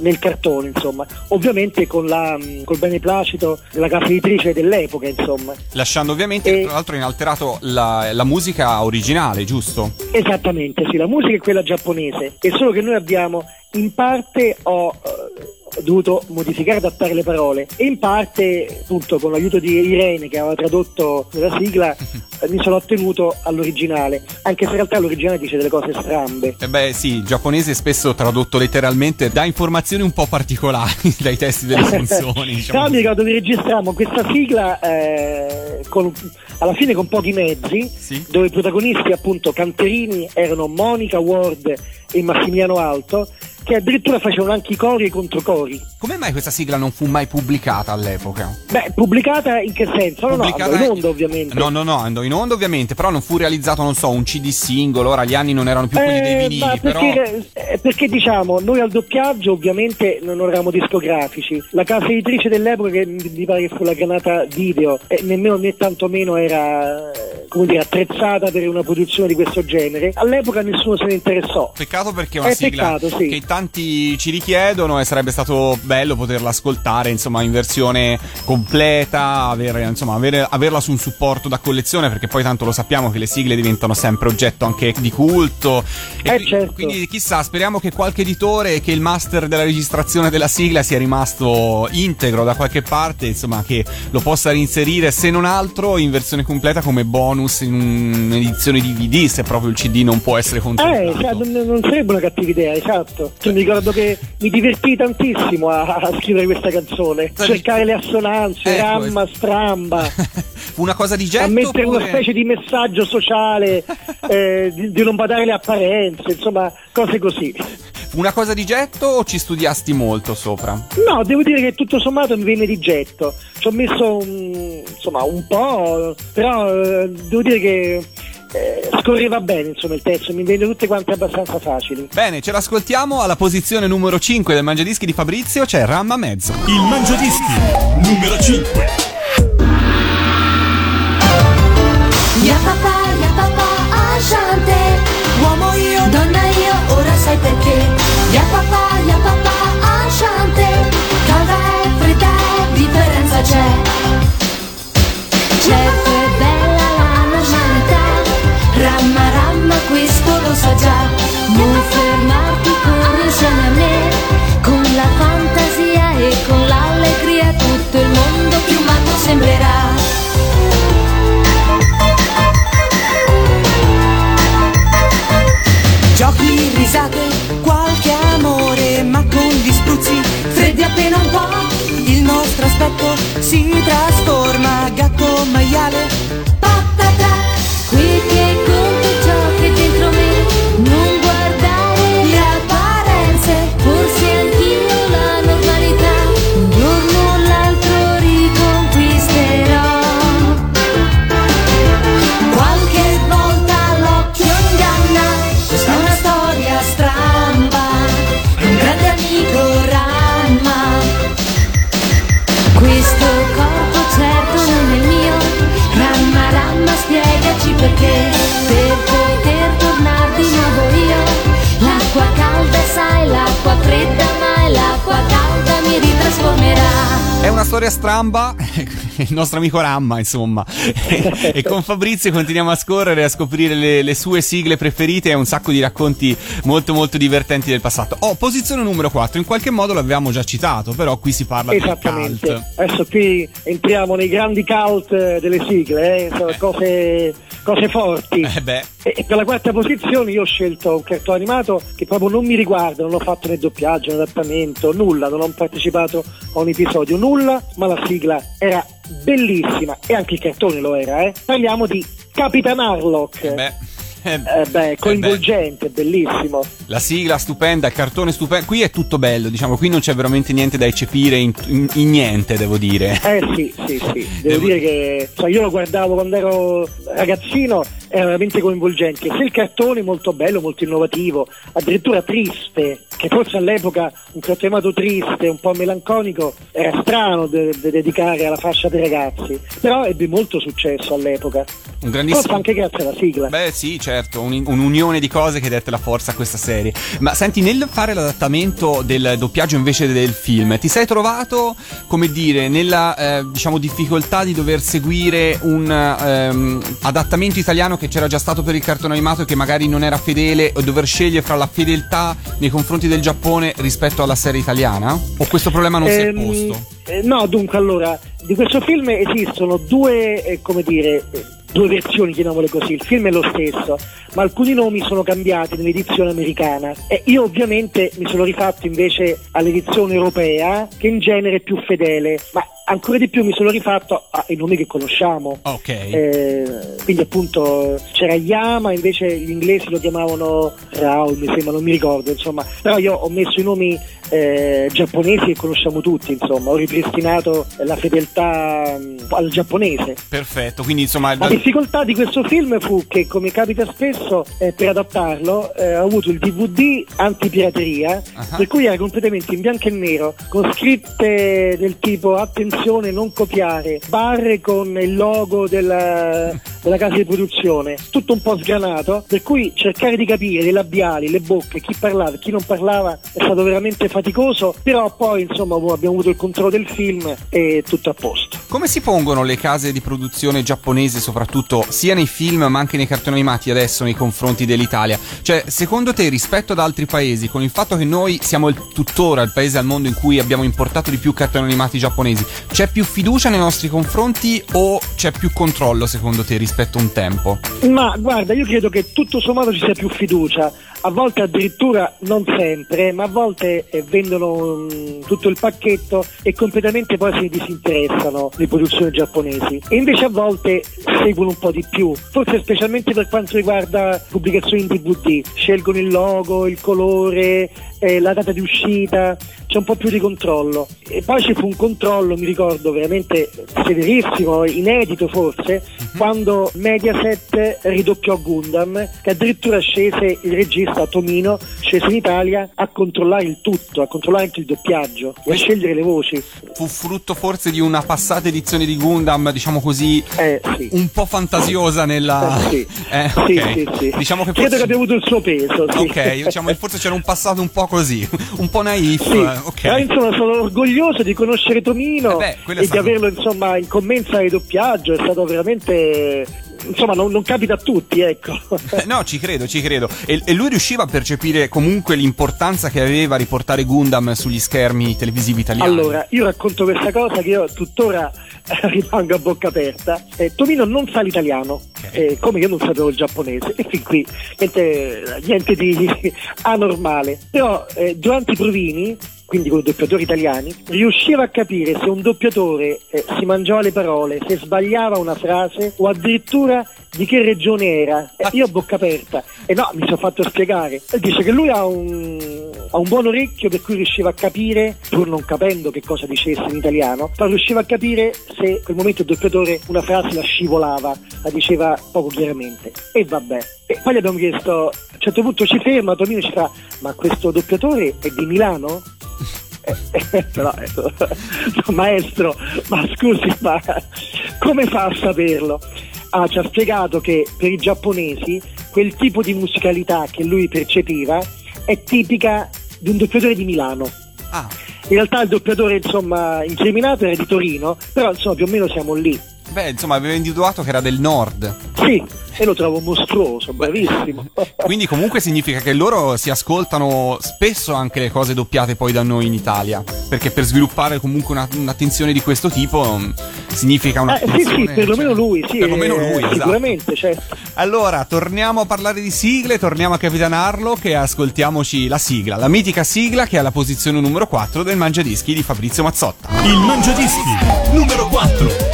nel cartone, insomma. Ovviamente con la, col beneplacito della casa editrice dell'epoca, insomma. Lasciando ovviamente, E- tra l'altro, inalterato la, la musica originale, giusto? Esattamente, sì, la musica è quella giapponese, è solo che noi abbiamo in parte ho eh, dovuto modificare, adattare le parole e in parte, appunto, con l'aiuto di Irene che aveva tradotto la sigla, eh, mi sono attenuto all'originale, anche se in realtà l'originale dice delle cose strambe. E beh, sì, il giapponese spesso tradotto letteralmente dà informazioni un po' particolari dai testi delle canzoni. diciamo. Però mi ricordo che registrammo questa sigla eh, con- alla fine con pochi mezzi, Sì. dove i protagonisti appunto canterini erano Monica Ward e Massimiliano Alto, che addirittura facevano anche i cori e i controcori. Come mai questa sigla non fu mai pubblicata all'epoca? Beh, pubblicata in che senso? No, no, Pubblicata andò in onda ovviamente. No, no, no, andò in onda ovviamente, però non fu realizzato, non so, un CD singolo, ora gli anni non erano più quelli dei Eh, vinili, ma però... perché, eh, perché diciamo, noi al doppiaggio ovviamente non eravamo discografici. La casa editrice dell'epoca, che mi pare che fu la granata video, e nemmeno né tantomeno era eh, come dire, attrezzata per una produzione di questo genere, all'epoca nessuno se ne interessò. Peccato perché è una Eh, sigla peccato, sì. che tanti ci richiedono e sarebbe stato bello poterla ascoltare insomma in versione completa, avere, insomma, avere- averla su un supporto da collezione perché poi tanto lo sappiamo che le sigle diventano sempre oggetto anche di culto. E Eh, qui- certo. Quindi chissà, speriamo che qualche editore che il master della registrazione della sigla sia rimasto integro da qualche parte, insomma che lo possa reinserire se non altro in versione completa come bonus in un'edizione DVD se proprio il CD non può essere Eh, controllato. cioè, non, non sarebbe una cattiva idea, esatto. Cioè, mi ricordo che mi divertii tantissimo a, a scrivere questa canzone. Cercare le assonanze, Ecco, ramma, stramba, una cosa di getto? a mettere una oppure- specie di messaggio sociale, eh, di, di non badare le apparenze, insomma, cose così. Una cosa di getto o ci studiasti molto sopra? No, devo dire che tutto sommato mi venne di getto. Ci ho messo un, insomma, un po', però eh, devo dire che eh, scorreva bene insomma, il testo, mi venne tutte quante abbastanza facili. Bene, ce l'ascoltiamo alla posizione numero 5 del Mangiadischi di Fabrizio, c'è Ramma Mezzo. Il Mangiadischi numero 5. Ya papà, ya papà, Asciante Uomo io, donna io, ora sai perché Ya papà, ya papà, Asciante Calda è, fredda è, differenza c'è Certo Ramma, ramma, questo lo so già. Non fermarti, corri insieme a me Con la fantasia e con l'allegria Tutto il mondo più matto sembrerà. Giochi, risate, qualche amore, ma con gli spruzzi. Freddi appena un po' il nostro aspetto si trasforma. Gatto maiale, patata Qui che conto ciò che dentro me Non È una storia stramba, il nostro amico Ramma, insomma. E, e con Fabrizio continuiamo a scorrere, a scoprire le, le sue sigle preferite e un sacco di racconti molto molto divertenti del passato. Oh, posizione numero 4, in qualche modo l'avevamo già citato, però qui si parla di cult. Adesso qui entriamo nei grandi cult eh, delle sigle, eh, sono cose, cose forti. Eh beh, E e per la quarta posizione io ho scelto un cartone animato che proprio non mi riguarda, non ho fatto né doppiaggio, né adattamento, nulla, non ho partecipato a un episodio, nulla, ma la sigla era bellissima e anche il cartone lo era, eh. Parliamo di Capitan Harlock. beh. eh, Eh beh, coinvolgente, bellissimo. La sigla stupenda, il cartone stupendo. Qui è tutto bello, diciamo, qui non c'è veramente niente da eccepire in, in- in niente, devo dire. Eh sì, sì, sì. Devo Devo- dire che cioè, io lo guardavo quando ero ragazzino, era veramente coinvolgente. Sia il cartone molto bello, molto innovativo, addirittura triste, che forse all'epoca un cartone animato triste, un po' melanconico, era strano da da dedicare alla fascia dei ragazzi. Però ebbe molto successo all'epoca. Un Forse grandissimo. anche grazie alla sigla. Beh, sì, certo, un- un'unione di cose che dette la forza a questa serie. Ma senti, nel fare l'adattamento del doppiaggio invece del film, ti sei trovato, come dire, nella eh, diciamo difficoltà di dover seguire un ehm, adattamento italiano che c'era già stato per il cartone animato e che magari non era fedele, o dover scegliere fra la fedeltà nei confronti del Giappone rispetto alla serie italiana? O questo problema non si è Ehm, posto? eh, no, dunque, allora, di questo film esistono due, eh, come dire, eh, due versioni, chiamiamole così. Il film è lo stesso, ma alcuni nomi sono cambiati nell'edizione americana. E io ovviamente mi sono rifatto invece all'edizione europea, che in genere è più fedele, ma ancora di più mi sono rifatto ai nomi che conosciamo. Ok. Eh, quindi appunto c'era Yama, invece gli inglesi lo chiamavano Raul, mi sembra, non mi ricordo, insomma. Però io ho messo i nomi eh, giapponesi che conosciamo tutti, insomma, ho ripristinato la fedeltà mm, al giapponese. Perfetto, quindi insomma... La difficoltà di questo film fu che, come capita spesso, eh, per adattarlo, eh, ho avuto il DVD antipirateria, Ah. per cui era completamente in bianco e nero, con scritte del tipo attenzione, non copiare, barre con il logo della, della casa di produzione, tutto un po' sgranato, per cui cercare di capire le labiali, le bocche, chi parlava chi non parlava è stato veramente faticoso, però poi insomma abbiamo avuto il controllo del film e tutto a posto. Come si pongono le case di produzione giapponesi, soprattutto sia nei film ma anche nei cartoni animati adesso nei confronti dell'Italia? Cioè, secondo te, rispetto ad altri paesi, con il fatto che noi siamo il, tuttora il paese al mondo in cui abbiamo importato di più cartoni animati giapponesi, c'è più fiducia nei nostri confronti o c'è più controllo secondo te rispetto a un tempo? Ma guarda, io credo che tutto sommato ci sia più fiducia, a volte addirittura non sempre, ma a volte eh, vendono mm, tutto il pacchetto e completamente poi si disinteressano le produzioni giapponesi. E invece a volte seguono un po' di più, forse specialmente per quanto riguarda pubblicazioni in DVD, scelgono il logo, il colore, eh, la data di uscita, c'è un po' più di controllo. E poi ci fu un controllo, mi ricordo, veramente severissimo, inedito forse, quando Mediaset ridoppiò Gundam, che addirittura scese il regista Tomino, scese in Italia a controllare il tutto, a controllare anche il doppiaggio e a scegliere le voci. Fu frutto forse di una passata edizione di Gundam, diciamo così, Eh sì. un po' fantasiosa nella... Eh, sì. Eh, Sì, ok. sì, sì. Diciamo che Credo forse... che abbia avuto il suo peso. Sì. Ok, diciamo che forse c'era un passato un po' così, un po' naif. Sì, eh, ok. però insomma sono orgoglioso di conoscere Tomino Eh beh, e stato- di averlo insomma in commensa di doppiaggio, è stato veramente insomma non, non capita a tutti, ecco. Eh, No, ci credo, ci credo. E, e lui riusciva a percepire comunque l'importanza che aveva riportare Gundam sugli schermi televisivi italiani. Allora, io racconto questa cosa che io tuttora eh, rimango a bocca aperta. Eh, Tomino non sa l'italiano, eh, come io non sapevo il giapponese, e fin qui niente, niente di anormale. Però eh, durante i provini, quindi con i doppiatori italiani, riusciva a capire se un doppiatore eh, si mangiava le parole, se sbagliava una frase o addirittura di che regione era. Eh, io a bocca aperta. E no, mi sono fatto spiegare. E dice che lui ha un, ha un buon orecchio per cui riusciva a capire, pur non capendo che cosa dicesse in italiano, però riusciva a capire se in quel momento il doppiatore una frase la scivolava, la diceva poco chiaramente. E vabbè. E poi gli abbiamo chiesto, a un certo punto ci ferma, Tomino ci fa, ma questo doppiatore è di Milano? Però ecco, maestro, ma scusi, ma come fa a saperlo? Ah, ci ha spiegato che per i giapponesi quel tipo di musicalità che lui percepiva è tipica di un doppiatore di Milano. Ah, In realtà il doppiatore insomma incriminato era di Torino, però insomma più o meno siamo lì. Beh, insomma, aveva individuato che era del nord. Sì, e lo trovo mostruoso, bravissimo. Quindi comunque significa che loro si ascoltano spesso anche le cose doppiate poi da noi in Italia. Perché per sviluppare comunque una- un'attenzione di questo tipo mh, significa una... Eh, sì, sì, perlomeno lui, sì, Perlomeno eh, lui, esatto. sicuramente, certo. Allora, torniamo a parlare di sigle, torniamo a capitanarlo che ascoltiamoci la sigla, la mitica sigla che è alla posizione numero 4 del Mangiadischi di Fabrizio Mazzotta. Il Mangiadischi numero 4.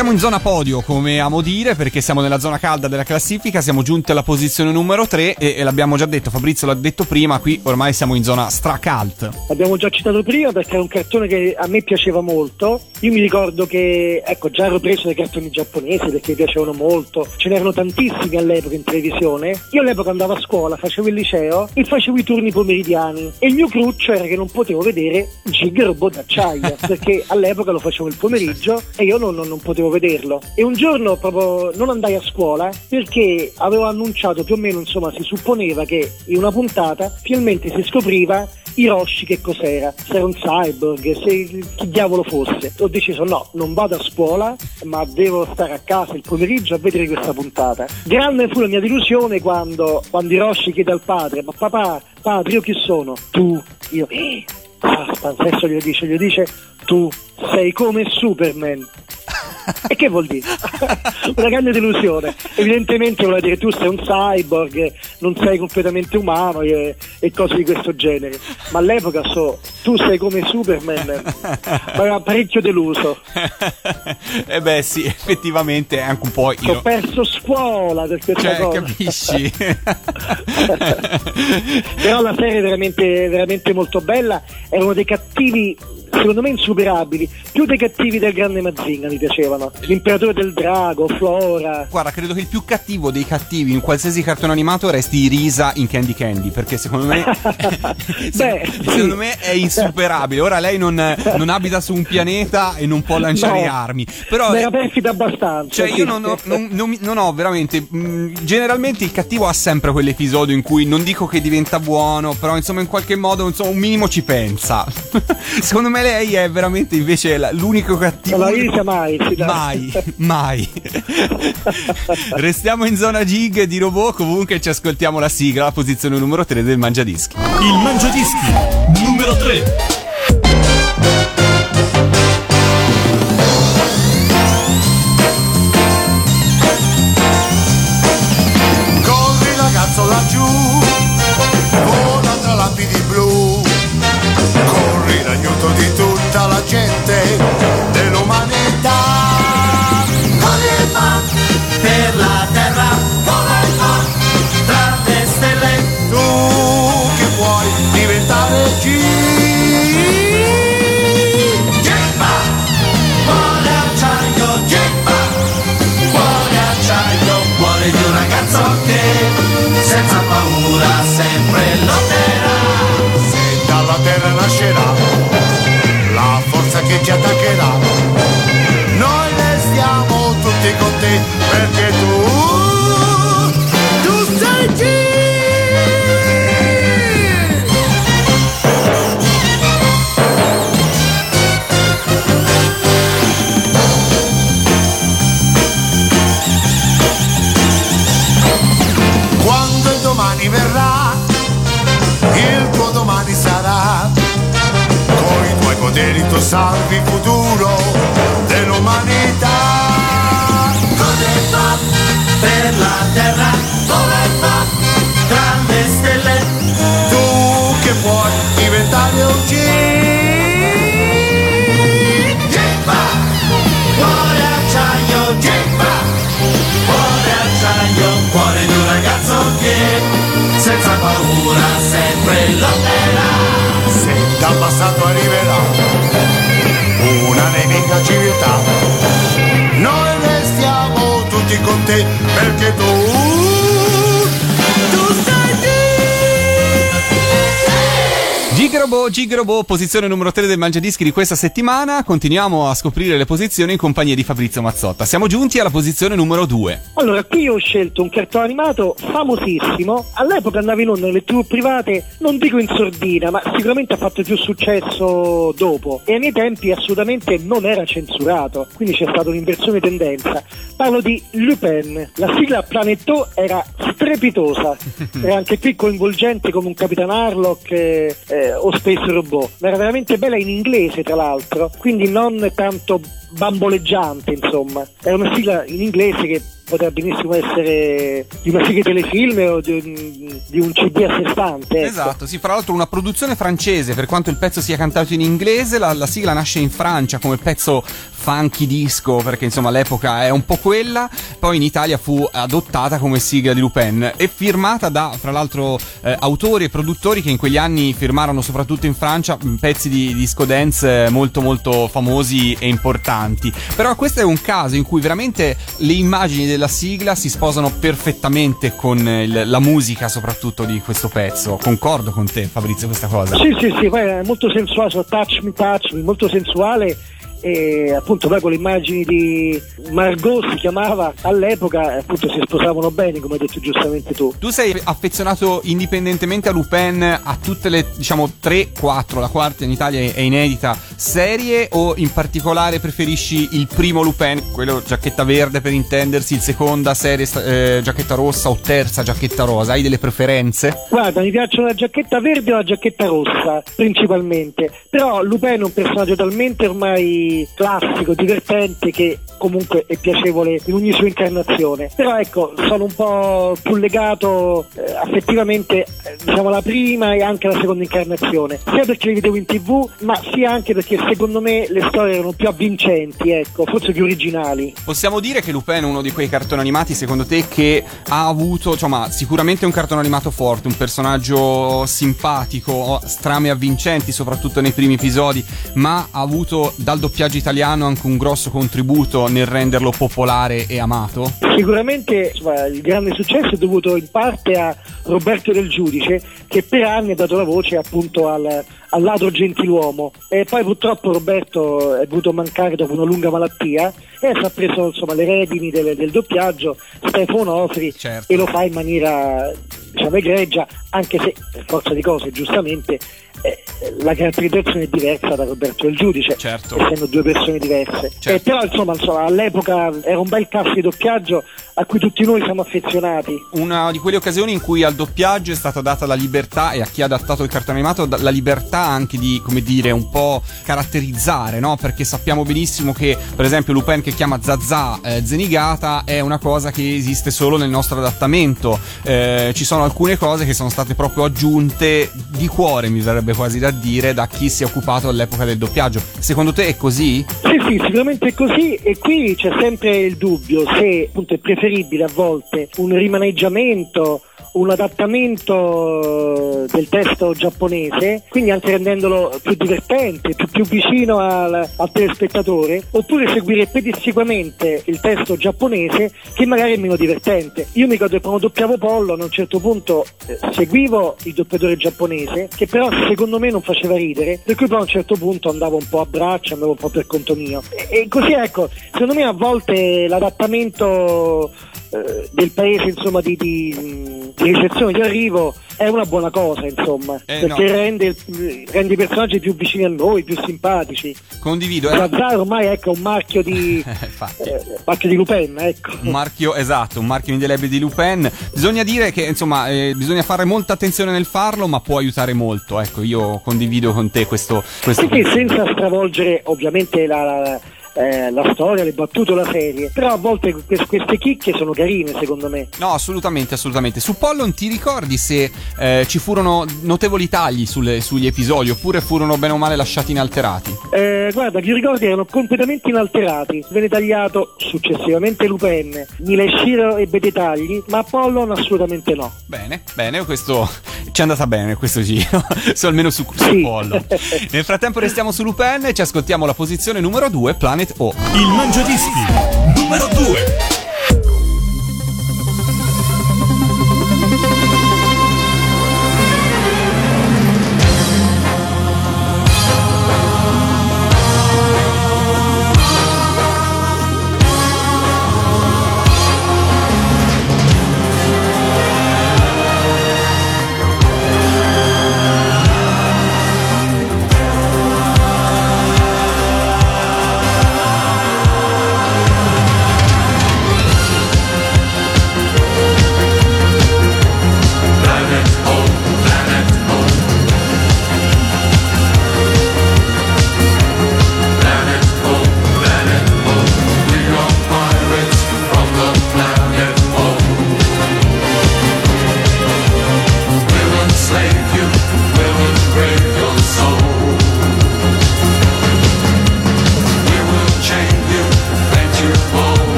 Siamo in zona podio, come amo dire, perché siamo nella zona calda della classifica, siamo giunti alla posizione numero 3 e, e l'abbiamo già detto, Fabrizio l'ha detto prima, qui ormai siamo in zona stracalt. L'abbiamo già citato prima perché è un cartone che a me piaceva molto. Io mi ricordo che, ecco, già ero preso dai cartoni giapponesi perché mi piacevano molto. Ce n'erano tantissimi all'epoca in televisione. Io all'epoca andavo a scuola, facevo il liceo e facevo i turni pomeridiani. E il mio cruccio era che non potevo vedere Gig Robot d'acciaia perché all'epoca lo facevo il pomeriggio e io non, non- non potevo vederlo. E un giorno proprio non andai a scuola perché avevo annunciato più o meno, insomma, si supponeva che in una puntata finalmente si scopriva Hiroshi che cos'era, se era un cyborg, se chi diavolo fosse. Ho deciso no, non vado a scuola, ma devo stare a casa il pomeriggio a vedere questa puntata. Grande fu la mia delusione quando, quando Hiroshi chiede al padre, ma papà, padre, io chi sono? Tu, io. "Eh, Ah, adesso gli dice, gli dice, tu sei come Superman. E che vuol dire? Una grande delusione. Evidentemente vuol dire tu sei un cyborg, non sei completamente umano e, e cose di questo genere. Ma all'epoca so, tu sei come Superman, ma era parecchio deluso. e beh sì, effettivamente è anche un po' Ho io. perso scuola per questa Cioè, cosa. capisci? Però la serie è veramente, veramente molto bella. Erano dei cattivi, secondo me, insuperabili. Più dei cattivi del grande Mazinga mi piacevano. L'imperatore del drago, Flora. Guarda, credo che il più cattivo dei cattivi in qualsiasi cartone animato resti Risa in Candy Candy, perché secondo me, Beh, secondo sì. me è insuperabile. Ora lei non, non abita su un pianeta e non può lanciare No. armi, però... Era perfida abbastanza. Cioè, sì. io non ho, non- non non ho veramente. mh, generalmente il cattivo ha sempre quell'episodio in cui non dico che diventa buono, però insomma, in qualche modo, insomma, un minimo ci pensa. Secondo me lei è veramente invece la- l'unico cattivo. La Risa mai. Mai, mai. Restiamo in zona gig di robot. Comunque ci ascoltiamo la sigla, la posizione numero 3 del Mangiadischi. Il Mangiadischi numero 3. Che ci attaccherà, noi restiamo tutti con te perché tu, tu sei G. Quando il domani verrà, il tuo domani sarà. Tu salvi il futuro dell'umanità. Cosa fa per la terra? Dove fa tra le stelle? Tu che puoi diventare un G. Cuore acciaio, gemma, cuore acciaio, cuore di un ragazzo che senza paura sempre lotterà. Se dal passato arriverà nemica civiltà, noi restiamo tutti con te perché tu Gig Robot, Gig Robot, posizione numero 3 del Mangiadischi di questa settimana. Continuiamo a scoprire le posizioni in compagnia di Fabrizio Mazzotta. Siamo giunti alla posizione numero 2. Allora, qui ho scelto un cartone animato famosissimo. All'epoca andava in onda nelle tv private, non dico in sordina, ma sicuramente ha fatto più successo dopo. E ai miei tempi assolutamente non era censurato, quindi c'è stata un'inversione tendenza. Parlo di Lupin. La sigla Planetò era strepitosa. Era anche qui coinvolgente come un Capitan Harlock eh, o Space Robot. Ma era veramente bella in inglese, tra l'altro, quindi non tanto bamboleggiante, insomma. Era una sigla in inglese che poteva benissimo essere di una serie telefilm o di un, di un CD a sé stante. ecco. Esatto, sì, fra l'altro una produzione francese, per quanto il pezzo sia cantato in inglese, la, la sigla nasce in Francia come pezzo funky disco, perché insomma l'epoca è un po' quella, poi in Italia fu adottata come sigla di Lupin e firmata da, fra l'altro, eh, autori e produttori che in quegli anni firmarono soprattutto in Francia mh, pezzi di disco dance eh, molto molto famosi e importanti. Però questo è un caso in cui veramente le immagini della sigla si sposano perfettamente con il- la musica soprattutto di questo pezzo. Concordo con te Fabrizio questa cosa. Sì, sì, sì, è molto sensuale, touch me, touch me, molto sensuale e appunto poi con le immagini di Margot si chiamava all'epoca, appunto si sposavano bene, come hai detto giustamente tu. Tu sei affezionato indipendentemente a Lupin a tutte le, diciamo, 3, 4, la quarta in Italia è inedita, serie o in particolare preferisci il primo Lupin, quello giacchetta verde per intendersi, il seconda serie eh, giacchetta rossa o terza giacchetta rosa? Hai delle preferenze? Guarda, mi piacciono la giacchetta verde e la giacchetta rossa, principalmente. Però Lupin è un personaggio talmente ormai classico, divertente, che comunque è piacevole in ogni sua incarnazione. Però ecco, sono un po' più legato eh, affettivamente, eh, diciamo, alla prima e anche alla seconda incarnazione. Sia perché li vedevo in tv, ma sia anche perché secondo me le storie erano più avvincenti, ecco, forse più originali. Possiamo dire che Lupin è uno di quei cartoni animati, secondo te, che ha avuto, insomma, sicuramente un cartone animato forte, un personaggio simpatico, strame avvincenti, soprattutto nei primi episodi, ma ha avuto dal doppiaggio italiano anche un grosso contributo nel renderlo popolare e amato? Sicuramente insomma, il grande successo è dovuto in parte a Roberto Del Giudice che per anni ha dato la voce appunto al, al ladro gentiluomo e poi purtroppo Roberto è dovuto mancare dopo una lunga malattia e si ha preso insomma, le redini del, del doppiaggio Stefano Onofri Certo. e lo fa in maniera diciamo egregia anche se per forza di cose giustamente eh, la caratterizzazione è diversa da Roberto Del Giudice Certo. essendo due persone diverse Certo. Eh, però insomma, insomma, all'epoca era un bel cast di doppiaggio a cui tutti noi siamo affezionati Una di quelle occasioni in cui al doppiaggio è stata data la libertà e a chi ha adattato il cartone animato la libertà anche di, come dire, un po' caratterizzare, no? Perché sappiamo benissimo che, per esempio, Lupin che chiama Zazà eh, Zenigata è una cosa che esiste solo nel nostro adattamento. Eh, ci sono alcune cose che sono state proprio aggiunte di cuore, mi verrebbe quasi da dire, da chi si è occupato all'epoca del doppiaggio. Secondo te è così? Sì, sì, sicuramente è così e qui c'è sempre il dubbio se appunto è preferibile a volte un rimaneggiamento, un adattamento del testo giapponese, quindi anche rendendolo più divertente, più, più vicino al, al telespettatore, oppure seguire pedissequamente il testo giapponese che magari è meno divertente. Io mi ricordo che quando doppiavo Pollo a un certo punto eh, seguivo il doppiatore giapponese che però secondo me non faceva ridere, per cui poi a un certo punto andavo un po' a braccio, andavo un po' per conto mio. E, e così ecco, secondo me a volte l'adattamento eh, del paese insomma di, di, di ricezione di arrivo è una buona cosa insomma Eh, perché no. rende, rende i personaggi più vicini a noi più simpatici Condivido. Era Zazzaro ormai ecco, è un marchio di Eh, eh, marchio di Lupin ecco Un marchio esatto, un marchio indelebile di Lupin. Bisogna dire che insomma eh, bisogna fare molta attenzione nel farlo, ma può aiutare molto. Ecco, io condivido con te questo. questo Sì, sì, senza stravolgere ovviamente la, la- eh, la storia, le battute la serie però a volte que- queste chicche sono carine secondo me No, assolutamente, assolutamente. Su Pollon ti ricordi se eh, ci furono notevoli tagli sulle- sugli episodi oppure furono bene o male lasciati inalterati? Eh, guarda, i ricordi erano completamente inalterati. Venne tagliato successivamente Lupin. Nile Shiro ebbe dei tagli, ma Apollon assolutamente no. Bene, bene, questo ci è andata bene questo giro, su, almeno su, su Sì. Pollon. Nel frattempo restiamo su Lupin e ci ascoltiamo la posizione numero 2, Planet O. Il Mangiadischi numero 2.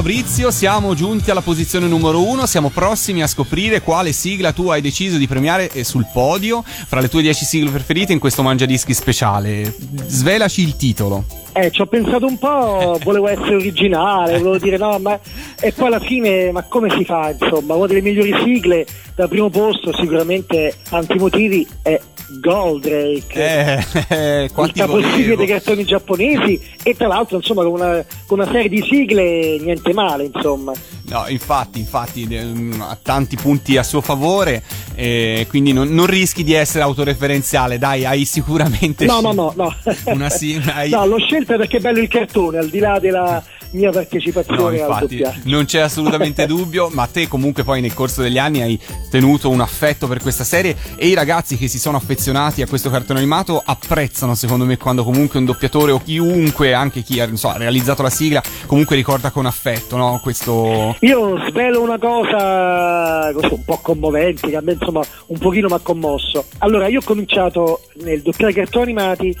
Fabrizio, siamo giunti alla posizione numero uno, siamo prossimi a scoprire quale sigla tu hai deciso di premiare eh, sul podio fra le tue 10 sigle preferite in questo Mangiadischi speciale. Svelaci il titolo. Eh, ci ho pensato un po', volevo essere originale, volevo dire no, ma e poi alla fine, ma come si fa, insomma, una delle migliori sigle dal primo posto sicuramente antimotivi è Goldrake. Eh, eh, il quanti volevo. dei cartoni giapponesi e tra l'altro insomma con una, con una serie di sigle niente male insomma No, infatti, infatti, ehm, ha tanti punti a suo favore, eh, quindi non, non rischi di essere autoreferenziale, dai, hai sicuramente... no no no no Una sì- hai- no l'ho scelta perché è bello il cartone al di là della mia No, partecipazione al infatti, doppiaggio non c'è assolutamente dubbio, ma te comunque poi nel corso degli anni hai tenuto un affetto per questa serie e i ragazzi che si sono affezionati a questo cartone animato apprezzano secondo me quando comunque un doppiatore o chiunque, anche chi ha so, ha realizzato la sigla, comunque ricorda con affetto, no? Questo... Io svelo una cosa un po' commovente, che a me insomma un pochino mi ha commosso. Allora, io ho cominciato nel doppiare cartoni animati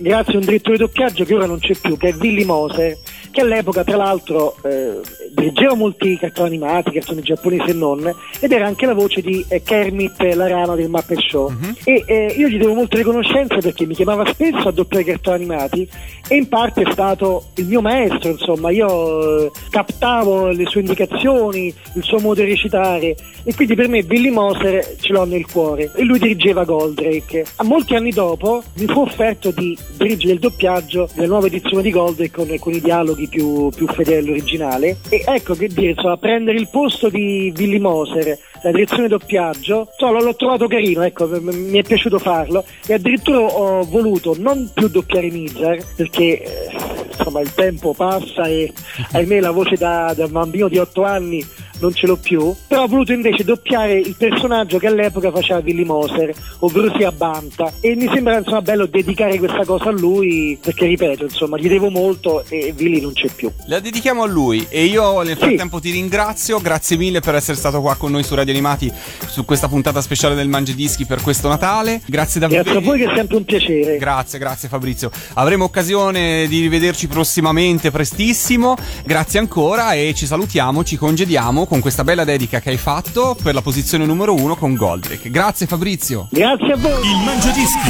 grazie a un direttore di doppiaggio che ora non c'è più, che è Willy Moser, che all'epoca tra l'altro eh, dirigeva molti cartoni animati, cartoni giapponesi e non, ed era anche la voce di eh, Kermit la rana del Muppet Show. E eh, io gli devo molte riconoscenze perché mi chiamava spesso a doppiare cartoni animati e in parte è stato il mio maestro, insomma, io eh, captavo le sue indicazioni, il suo modo di recitare e quindi per me Billy Moser ce l'ho nel cuore e lui dirigeva Goldrake. A molti anni dopo mi fu offerto di dirigere il doppiaggio della nuova edizione di Goldrake con, con i dialoghi più, più fedeli all'originale. E ecco che dire, insomma, prendere il posto di Billy Moser la direzione doppiaggio, insomma, l'ho trovato carino, ecco, mi è piaciuto farlo. E addirittura ho voluto non più doppiare Mizar perché eh, insomma il tempo passa e ahimè la voce da, da bambino di 8 anni non ce l'ho più, però ho voluto invece doppiare il personaggio che all'epoca faceva Billy Moser, ovvero sia Banta e mi sembra insomma bello dedicare questa cosa a lui perché ripeto, insomma, gli devo molto e Billy non c'è più. La dedichiamo a lui e io nel frattempo ti ringrazio, grazie mille per essere stato qua con noi su Radio Animati su questa puntata speciale del Mangia Dischi per questo Natale. Grazie davvero. Grazie a voi che è sempre un piacere. Grazie, grazie Fabrizio. Avremo occasione di rivederci prossimamente, prestissimo. Grazie ancora e ci salutiamo, ci congediamo con questa bella dedica che hai fatto per la posizione numero uno con Goldrake. Grazie Fabrizio. Grazie a voi. Il Mangiadischi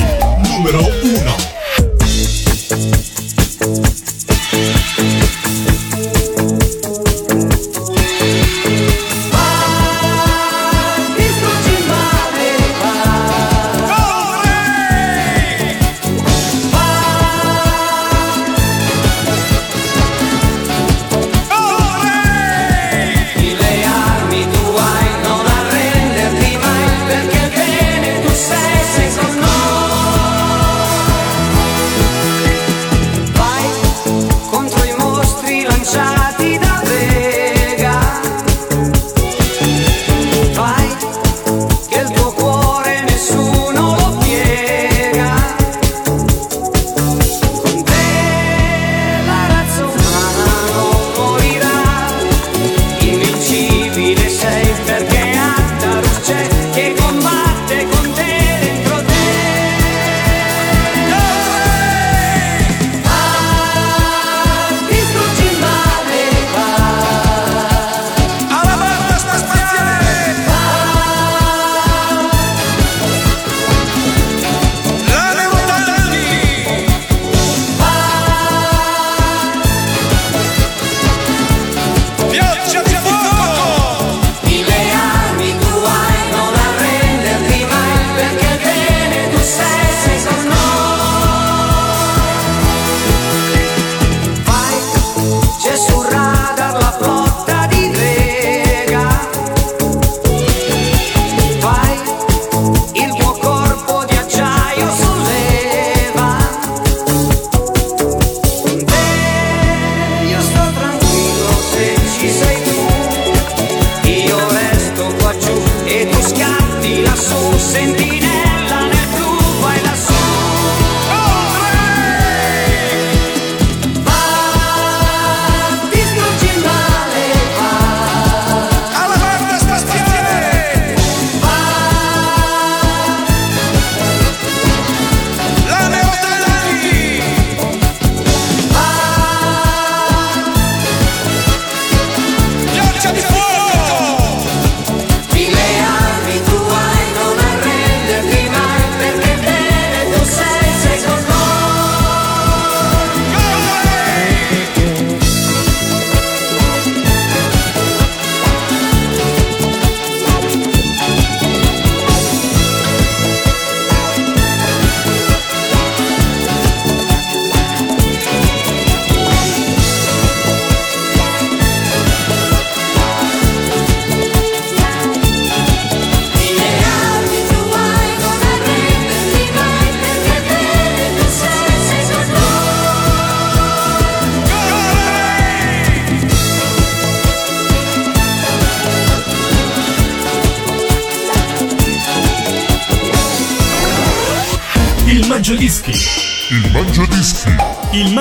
numero 1.